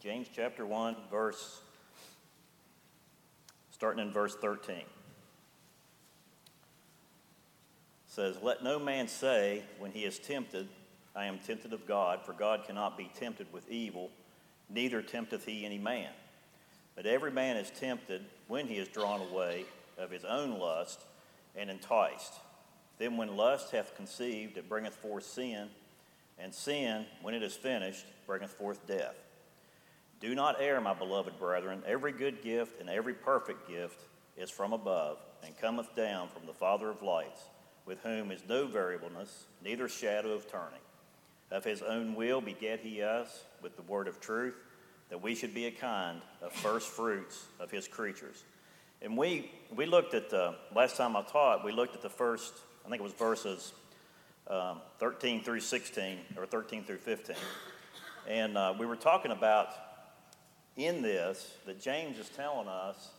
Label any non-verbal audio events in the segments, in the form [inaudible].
James chapter 1, verse, starting in verse 13. says, Let no man say when he is tempted, I am tempted of God, for God cannot be tempted with evil, neither tempteth he any man. But every man is tempted when he is drawn away of his own lust and enticed. Then when lust hath conceived, it bringeth forth sin, and sin, when it is finished, bringeth forth death. Do not err, my beloved brethren. Every good gift and every perfect gift is from above, and cometh down from the Father of lights, with whom is no variableness, neither shadow of turning. Of his own will begat he us with the word of truth, that we should be a kind of first fruits of his creatures. And we, we looked at the, last time I taught, we looked at the first, I think it was verses um, 13 through 16, or 13 through 15. And uh, we were talking about in this that James is telling us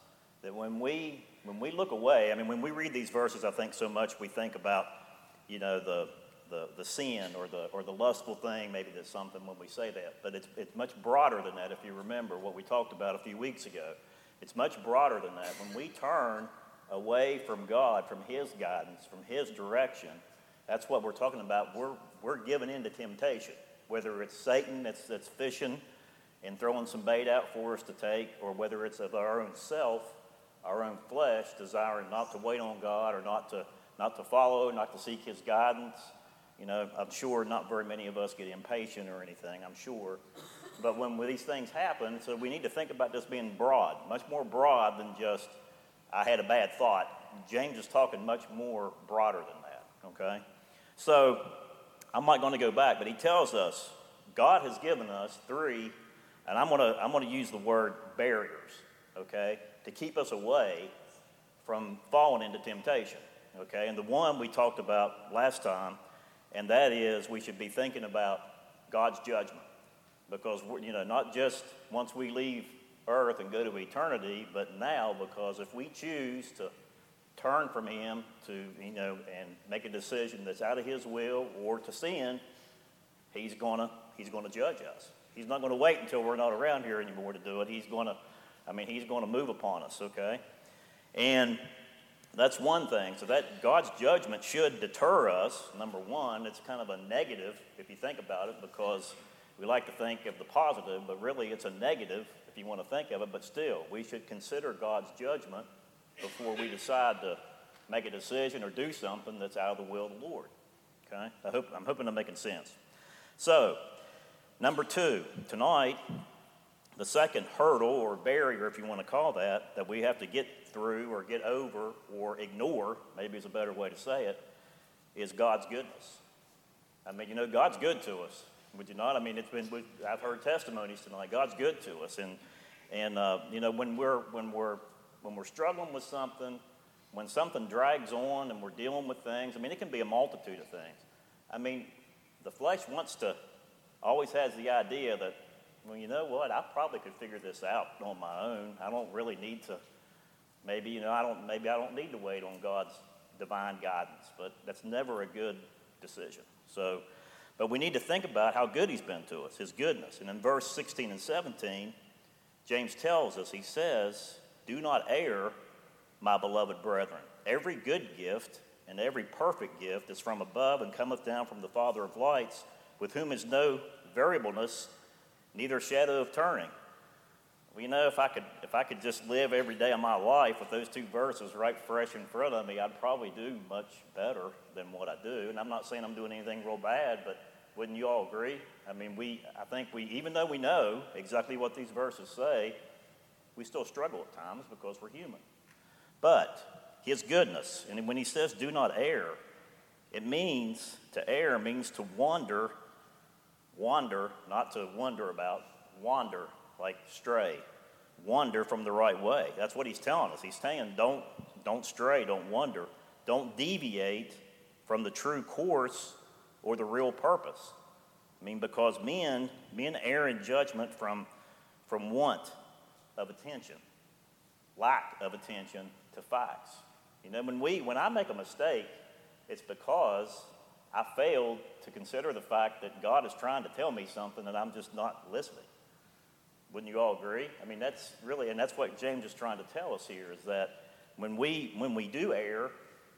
that when we, when we look away, I mean, when we read these verses, I think so much we think about, you know, the, the, the sin or the, or the lustful thing, maybe there's something when we say that. But it's, it's much broader than that if you remember what we talked about a few weeks ago. It's much broader than that. When we turn away from God, from His guidance, from His direction, that's what we're talking about. We're, we're giving in to temptation, whether it's Satan that's, that's fishing and throwing some bait out for us to take, or whether it's of our own self, our own flesh, desiring not to wait on God or not to, not to follow, not to seek His guidance you know, I'm sure not very many of us get impatient or anything, I'm sure. But when these things happen, so we need to think about this being broad, much more broad than just, I had a bad thought. James is talking much more broader than that, okay? So I'm not going to go back, but he tells us God has given us three, and I'm going to, I'm going to use the word barriers, okay, to keep us away from falling into temptation, okay? And the one we talked about last time and that is we should be thinking about God's judgment. Because, you know, not just once we leave earth and go to eternity, but now, because if we choose to turn from Him to, you know, and make a decision that's out of His will or to sin, He's going to he's gonna judge us. He's not going to wait until we're not around here anymore to do it. He's going to, I mean, He's going to move upon us, okay? And that's one thing. So that God's judgment should deter us. Number one, it's kind of a negative if you think about it, because we like to think of the positive, but really it's a negative if you want to think of it. But still, we should consider God's judgment before we decide to make a decision or do something that's out of the will of the Lord. Okay? I hope, I'm hoping I'm making sense. So, number two, tonight, the second hurdle or barrier, if you want to call that, that we have to get through or get over or ignore, maybe is a better way to say it, is God's goodness. I mean, you know, God's good to us. Would you not? I mean, it's been. I've heard testimonies tonight. God's good to us, and and uh, you know, when we're when we're when we're struggling with something, when something drags on and we're dealing with things. I mean, it can be a multitude of things. I mean, the flesh wants to always has the idea that, well, you know what? I probably could figure this out on my own. I don't really need to Maybe, you know, I don't, maybe I don't need to wait on God's divine guidance, but that's never a good decision. So, but we need to think about how good He's been to us, His goodness. And in verse 16 and 17, James tells us, he says, Do not err, my beloved brethren. Every good gift and every perfect gift is from above and cometh down from the Father of lights, with whom is no variableness, neither shadow of turning. Well, you know, if I could, if I could just live every day of my life with those two verses right fresh in front of me, I'd probably do much better than what I do. And I'm not saying I'm doing anything real bad, but wouldn't you all agree? I mean, we, I think we, even though we know exactly what these verses say, we still struggle at times because we're human. But His goodness, and when He says "do not err," it means to err means to wander, wander, not to wonder about, wander like stray, wander from the right way. That's what he's telling us. He's saying, don't, don't stray, don't wander, don't deviate from the true course or the real purpose. I mean, because men, men err in judgment from, from want of attention, lack of attention to facts. You know, when, we, when I make a mistake, it's because I failed to consider the fact that God is trying to tell me something and I'm just not listening. Wouldn't you all agree? I mean, that's really, and that's what James is trying to tell us here is that when we, when we do err,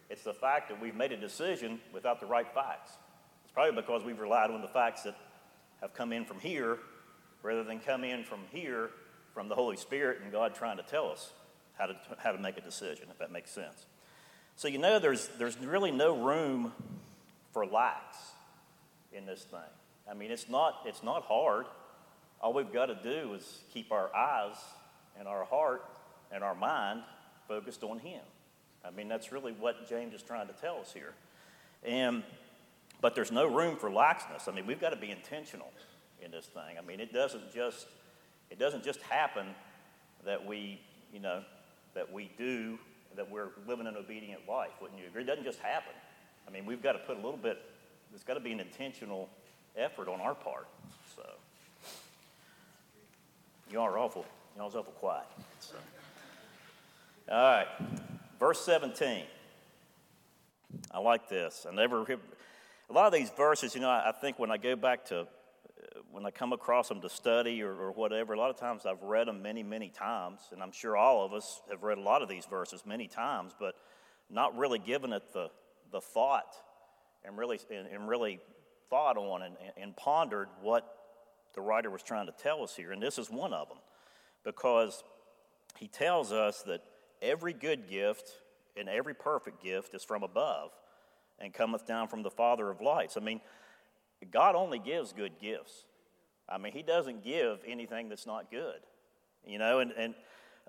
it's the fact that we've made a decision without the right facts. It's probably because we've relied on the facts that have come in from here rather than come in from here from the Holy Spirit and God trying to tell us how to, how to make a decision, if that makes sense. So, you know, there's, there's really no room for lacks in this thing. I mean, it's not, it's not hard. All we've got to do is keep our eyes and our heart and our mind focused on Him. I mean, that's really what James is trying to tell us here. And, but there's no room for laxness. I mean, we've got to be intentional in this thing. I mean, it doesn't just, it doesn't just happen that we, you know, that we do, that we're living an obedient life. Wouldn't you agree? It doesn't just happen. I mean, we've got to put a little bit, there's got to be an intentional effort on our part. So, y'all are awful, y'all's awful quiet. So. All right, verse 17. I like this. I never, a lot of these verses, you know, I think when I go back to, uh, when I come across them to study or, or whatever, a lot of times I've read them many, many times, and I'm sure all of us have read a lot of these verses many times, but not really given it the, the thought and really, and, and really thought on and, and pondered what the writer was trying to tell us here. And this is one of them because he tells us that every good gift and every perfect gift is from above and cometh down from the Father of lights. I mean, God only gives good gifts. I mean, He doesn't give anything that's not good. You know, and, and,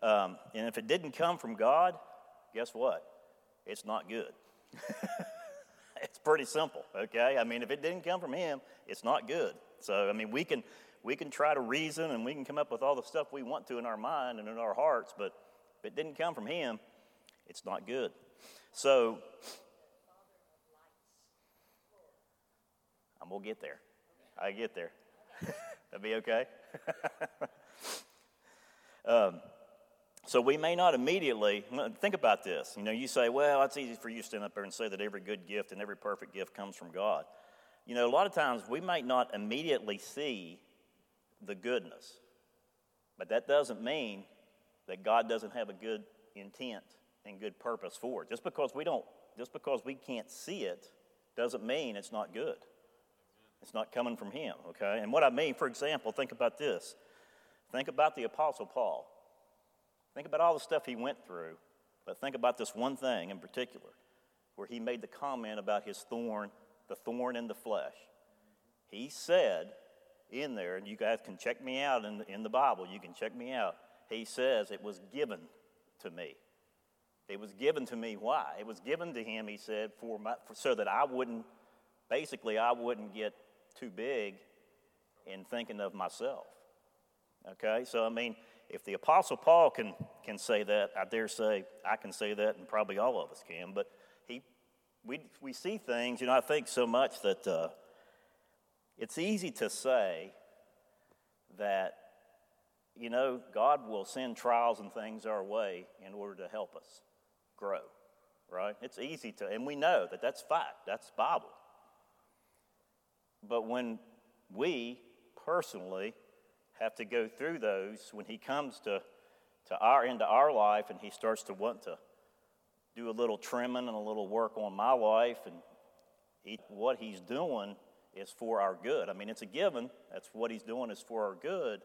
um, and if it didn't come from God, guess what? It's not good. [laughs] it's pretty simple, okay? I mean, if it didn't come from him, it's not good. So, I mean, we can we can try to reason and we can come up with all the stuff we want to in our mind and in our hearts, but if it didn't come from him, it's not good. So, I'm gonna get there. I get there. [laughs] That'd be okay. [laughs] um, so we may not immediately think about this. You know, you say, well, it's easy for you to stand up there and say that every good gift and every perfect gift comes from God. You know, a lot of times we might not immediately see the goodness, but that doesn't mean that God doesn't have a good intent and good purpose for it. Just because we don't, just because we can't see it, doesn't mean it's not good. It's not coming from Him, okay? And what I mean, for example, think about this. Think about the Apostle Paul. Think about all the stuff he went through, but think about this one thing in particular, where he made the comment about his thorn, the thorn in the flesh. He said in there, and you guys can check me out in the, in the Bible, you can check me out. He says, It was given to me. It was given to me. Why? It was given to him, he said, for, my, for so that I wouldn't, basically, I wouldn't get too big in thinking of myself. Okay? So, I mean, if the Apostle Paul can, can say that, I dare say I can say that, and probably all of us can. But he, we, we see things, you know, I think so much that uh, it's easy to say that, you know, God will send trials and things our way in order to help us grow, right? It's easy to, and we know that that's fact, that's Bible. But when we personally have to go through those when he comes to, to our into our life and he starts to want to do a little trimming and a little work on my life and he, what he's doing is for our good. I mean, it's a given. That's what he's doing is for our good,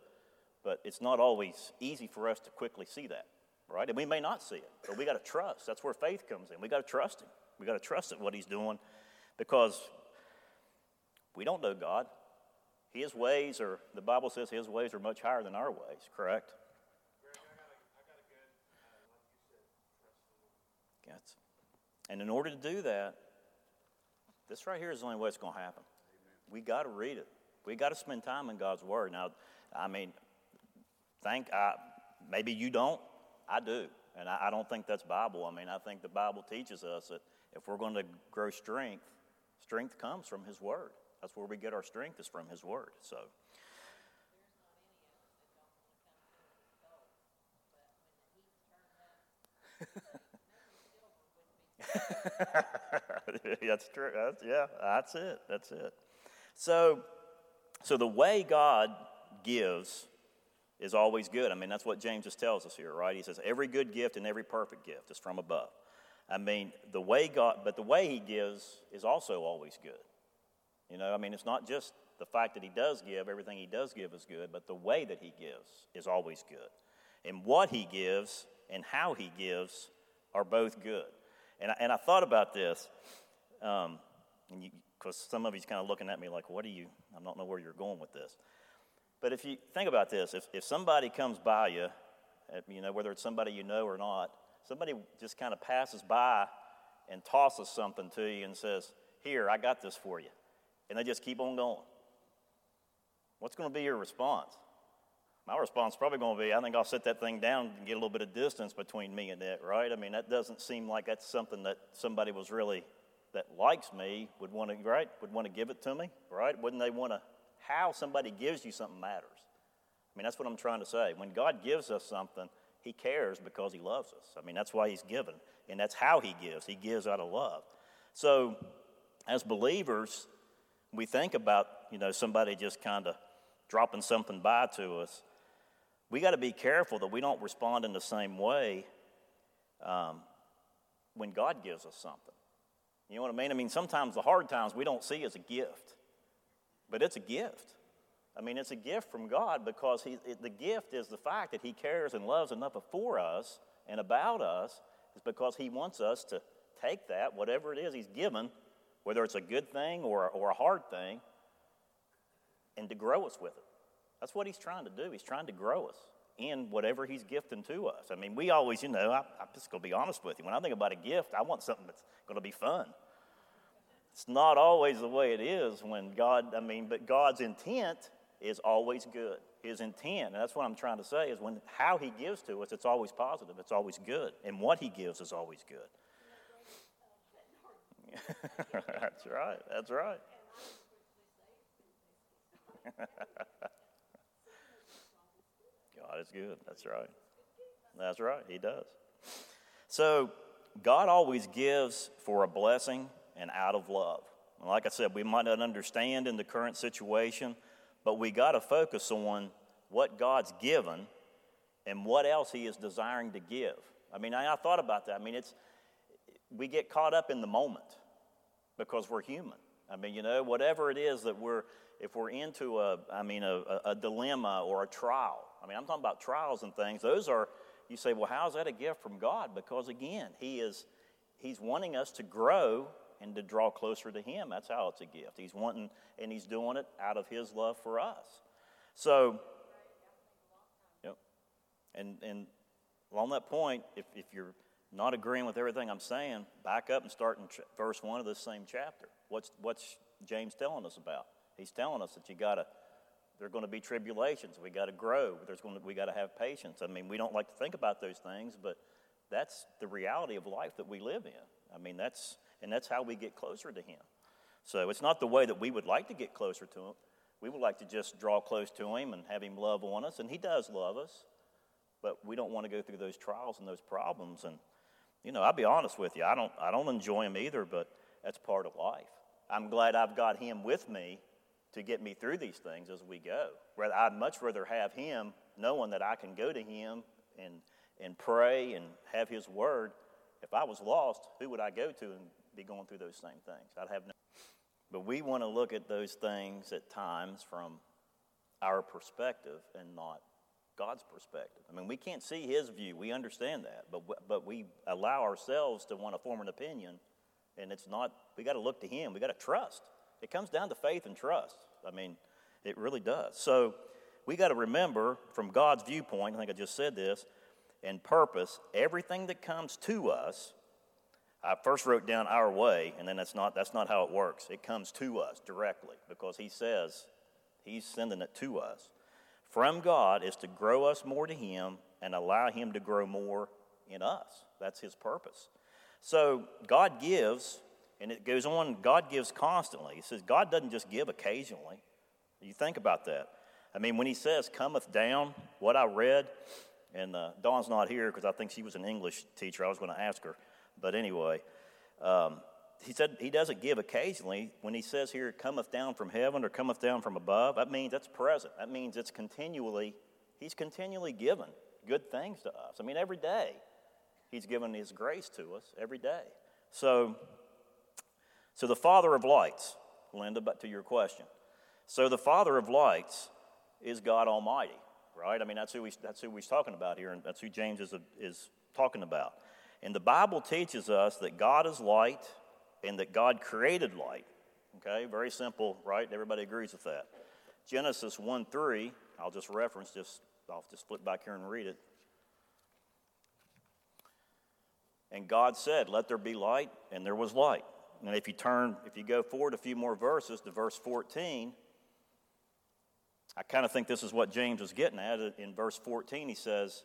but it's not always easy for us to quickly see that, right? And we may not see it, but we got to trust. That's where faith comes in. We got to trust him. We got to trust in what he's doing because we don't know God. His ways are, the Bible says his ways are much higher than our ways, correct? And in order to do that, this right here is the only way it's going to happen. We got to read it. We got to spend time in God's Word. Now, I mean, think I, maybe you don't. I do, and I, I don't think that's Bible. I mean, I think the Bible teaches us that if we're going to grow strength, strength comes from His Word. That's where we get our strength is from His Word. So. [laughs] that's true. That's, yeah, that's it. That's it. So, so the way God gives is always good. I mean, that's what James just tells us here, right? He says, every good gift and every perfect gift is from above. I mean, the way God, but the way He gives is also always good. You know, I mean, it's not just the fact that He does give, everything He does give is good, but the way that He gives is always good. And what He gives and how He gives are both good. And I, and I thought about this, um, because some of you's kind of looking at me like, what are you, I don't know where you're going with this. But if you think about this, if, if somebody comes by you, you know, whether it's somebody you know or not, somebody just kind of passes by and tosses something to you and says, Here, I got this for you. And they just keep on going. What's going to be your response? My response is probably going to be, I think I'll set that thing down and get a little bit of distance between me and it, right? I mean, that doesn't seem like that's something that somebody was really, that likes me, would want to, right? Would want to give it to me, right? Wouldn't they want to how somebody gives you something matters. I mean, that's what I'm trying to say. When God gives us something, He cares because He loves us. I mean, that's why He's given, and that's how He gives. He gives out of love. So, as believers, we think about you know somebody just kind of dropping something by to us. We got to be careful that we don't respond in the same way um, when God gives us something. You know what I mean? I mean, sometimes the hard times we don't see as a gift. But it's a gift. I mean, it's a gift from God because he, it, the gift is the fact that He cares and loves enough for us and about us, is because He wants us to take that, whatever it is He's given, whether it's a good thing or, or a hard thing, and to grow us with it. That's what He's trying to do. He's trying to grow us in whatever He's gifting to us. I mean, we always, you know, I, I'm just going to be honest with you. When I think about a gift, I want something that's going to be fun. It's not always the way it is when God, I mean, but God's intent is always good. His intent, and that's what I'm trying to say, is when how He gives to us, it's always positive, it's always good. And what He gives is always good. [laughs] that's right, that's right. [laughs] God is good, that's right. That's right, He does. So, God always gives for a blessing and out of love. And like I said, we might not understand in the current situation, but we got to focus on what God's given and what else He is desiring to give. I mean, I, I thought about that. I mean, it's we get caught up in the moment because we're human. I mean, you know, whatever it is that we're, if we're into a, I mean, a, a dilemma or a trial. I mean, I'm talking about trials and things. Those are, you say, well, how's that a gift from God? Because again, He is, He's wanting us to grow and to draw closer to Him. That's how it's a gift. He's wanting, and He's doing it out of His love for us. So, yep. And, and on that point, if, if you're not agreeing with everything I'm saying, back up and start in verse 1 of this same chapter. What's, what's James telling us about? He's telling us that you got to, there are going to be tribulations. We got to grow. There's going to, we got to have patience. I mean, we don't like to think about those things, but that's the reality of life that we live in. I mean, that's and that's how we get closer to Him. So it's not the way that we would like to get closer to Him. We would like to just draw close to Him and have Him love on us, and He does love us, but we don't want to go through those trials and those problems. And you know, I'll be honest with you, I don't, I don't enjoy Him either, but that's part of life. I'm glad I've got Him with me to get me through these things as we go. Rather, I'd much rather have Him knowing that I can go to Him and, and pray and have His Word. If I was lost, who would I go to and be going through those same things. I'd have no. But we want to look at those things at times from our perspective and not God's perspective. I mean, we can't see His view. We understand that, but but we allow ourselves to want to form an opinion, and it's not. We got to look to Him. We got to trust. It comes down to faith and trust. I mean, it really does. So we got to remember from God's viewpoint. I think I just said this, and purpose. Everything that comes to us I first wrote down our way, and then that's not, that's not how it works. It comes to us directly because he says he's sending it to us. From God is to grow us more to him and allow him to grow more in us. That's his purpose. So God gives, and it goes on, God gives constantly. He says God doesn't just give occasionally. You think about that. I mean, when he says, cometh down, what I read, and uh, Dawn's not here because I think she was an English teacher. I was going to ask her. But anyway, um, he said he doesn't give occasionally. When he says here, cometh down from heaven or cometh down from above, that means it's present. That means it's continually He's continually given good things to us. I mean, every day, He's given His grace to us every day. So, so the Father of lights, Linda, but to your question. So the Father of lights is God Almighty, right? I mean, that's who, we, that's who he's talking about here, and that's who James is, is talking about. And the Bible teaches us that God is light and that God created light. Okay, very simple, right? Everybody agrees with that. Genesis 1 3, I'll just reference, just, I'll just flip back here and read it. And God said, Let there be light, and there was light. And if you turn, if you go forward a few more verses to verse 14, I kind of think this is what James is getting at. In verse 14, he says,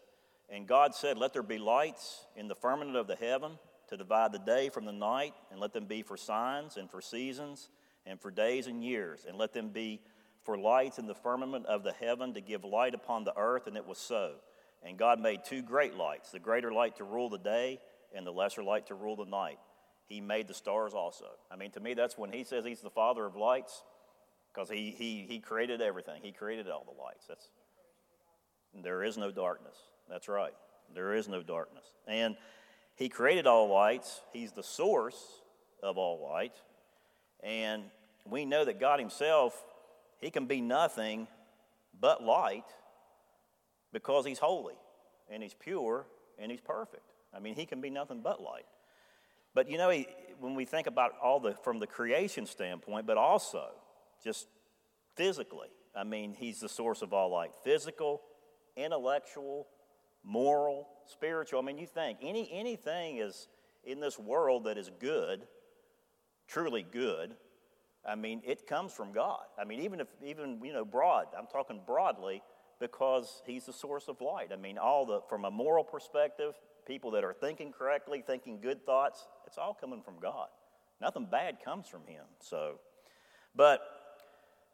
And God said, Let there be lights in the firmament of the heaven to divide the day from the night, and let them be for signs and for seasons and for days and years, and let them be for lights in the firmament of the heaven to give light upon the earth. And it was so. And God made two great lights the greater light to rule the day, and the lesser light to rule the night. He made the stars also. I mean, to me, that's when he says he's the father of lights, because he, he, he created everything. He created all the lights. That's, there is no darkness. That's right. There is no darkness. And he created all lights. He's the source of all light. And we know that God Himself, He can be nothing but light because He's holy and He's pure and He's perfect. I mean, He can be nothing but light. But you know, he, when we think about all the from the creation standpoint, but also just physically, I mean, He's the source of all light physical, intellectual, moral, spiritual. I mean, you think any anything is in this world that is good, truly good. I mean, it comes from God. I mean, even if even you know broad, I'm talking broadly because He's the source of light. I mean, all the from a moral perspective, people that are thinking correctly, thinking good thoughts, it's all coming from God. Nothing bad comes from Him. So, but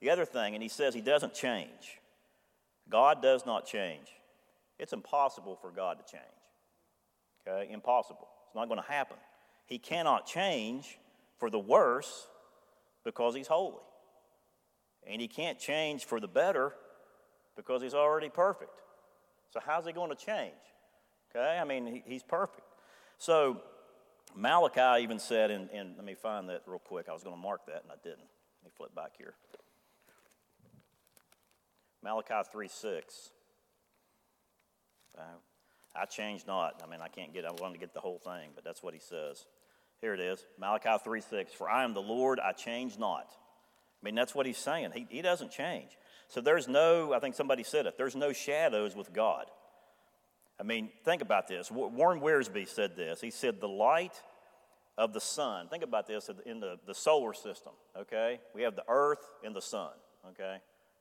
the other thing, and He says He doesn't change. God does not change. It's impossible for God to change. Okay? Impossible. It's not going to happen. He cannot change for the worse because He's holy. And He can't change for the better because He's already perfect. So, how's He going to change? Okay? I mean, He's perfect. So, Malachi even said, and, let me find that real quick. I was going to mark that and I didn't. Let me flip back here. Malachi 3 6. Uh, I change not. I mean, I can't get, I wanted to get the whole thing, but that's what he says. Here it is Malachi 3 6. For I am the Lord, I change not. I mean, that's what he's saying. He, he doesn't change. So there's no, I think somebody said it, there's no shadows with God. I mean, think about this. Warren Wiersbe said this. He said, The light of the sun. Think about this in the, the solar system, okay? We have the earth and the sun, okay?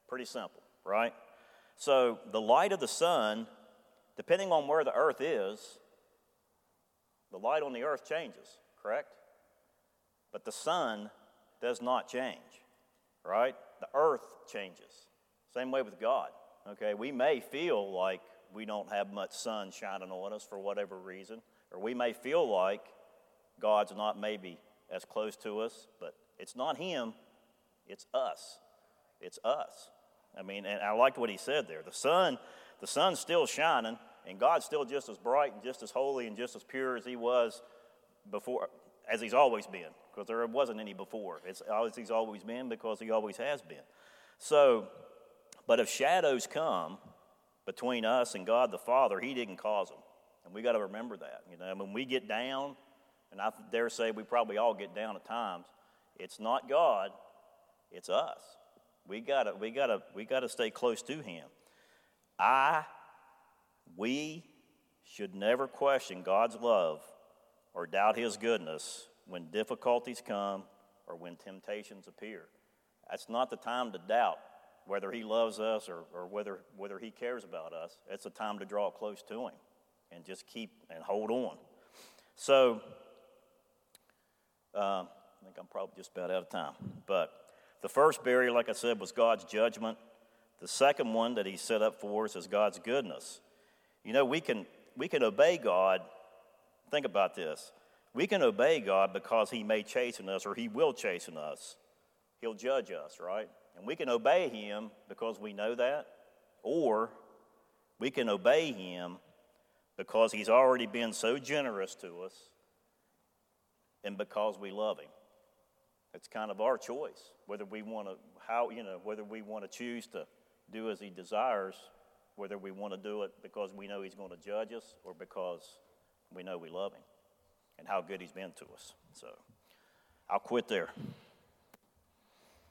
Pretty simple, right? So the light of the sun depending on where the earth is, the light on the earth changes, correct? But the sun does not change, right? The earth changes. Same way with God, okay? We may feel like we don't have much sun shining on us for whatever reason, or we may feel like God's not maybe as close to us, but it's not Him, it's us. It's us. I mean, and I liked what he said there. The sun, the sun's still shining, and God's still just as bright and just as holy and just as pure as He was before, as He's always been, because there wasn't any before. It's as He's always been because He always has been. So, but if shadows come between us and God the Father, He didn't cause them. And we got to remember that. You know, when we get down, and I dare say we probably all get down at times, it's not God, it's us. We gotta, we gotta, we gotta stay close to Him. I we should never question God's love or doubt His goodness when difficulties come or when temptations appear. That's not the time to doubt whether He loves us or, or whether, whether He cares about us. It's a time to draw close to Him and just keep and hold on. So, uh, I think I'm probably just about out of time. But the first barrier, like I said, was God's judgment. The second one that He set up for us is God's goodness. You know, we can, we can obey God. Think about this. We can obey God because He may chasten us or He will chasten us. He'll judge us, right? And we can obey Him because we know that, or We can obey him because he's already been so generous to us and because we love him. It's kind of our choice whether we want to how you know whether we want to choose to do as he desires, whether we want to do it because we know he's going to judge us or because we know we love him and how good he's been to us. So I'll quit there.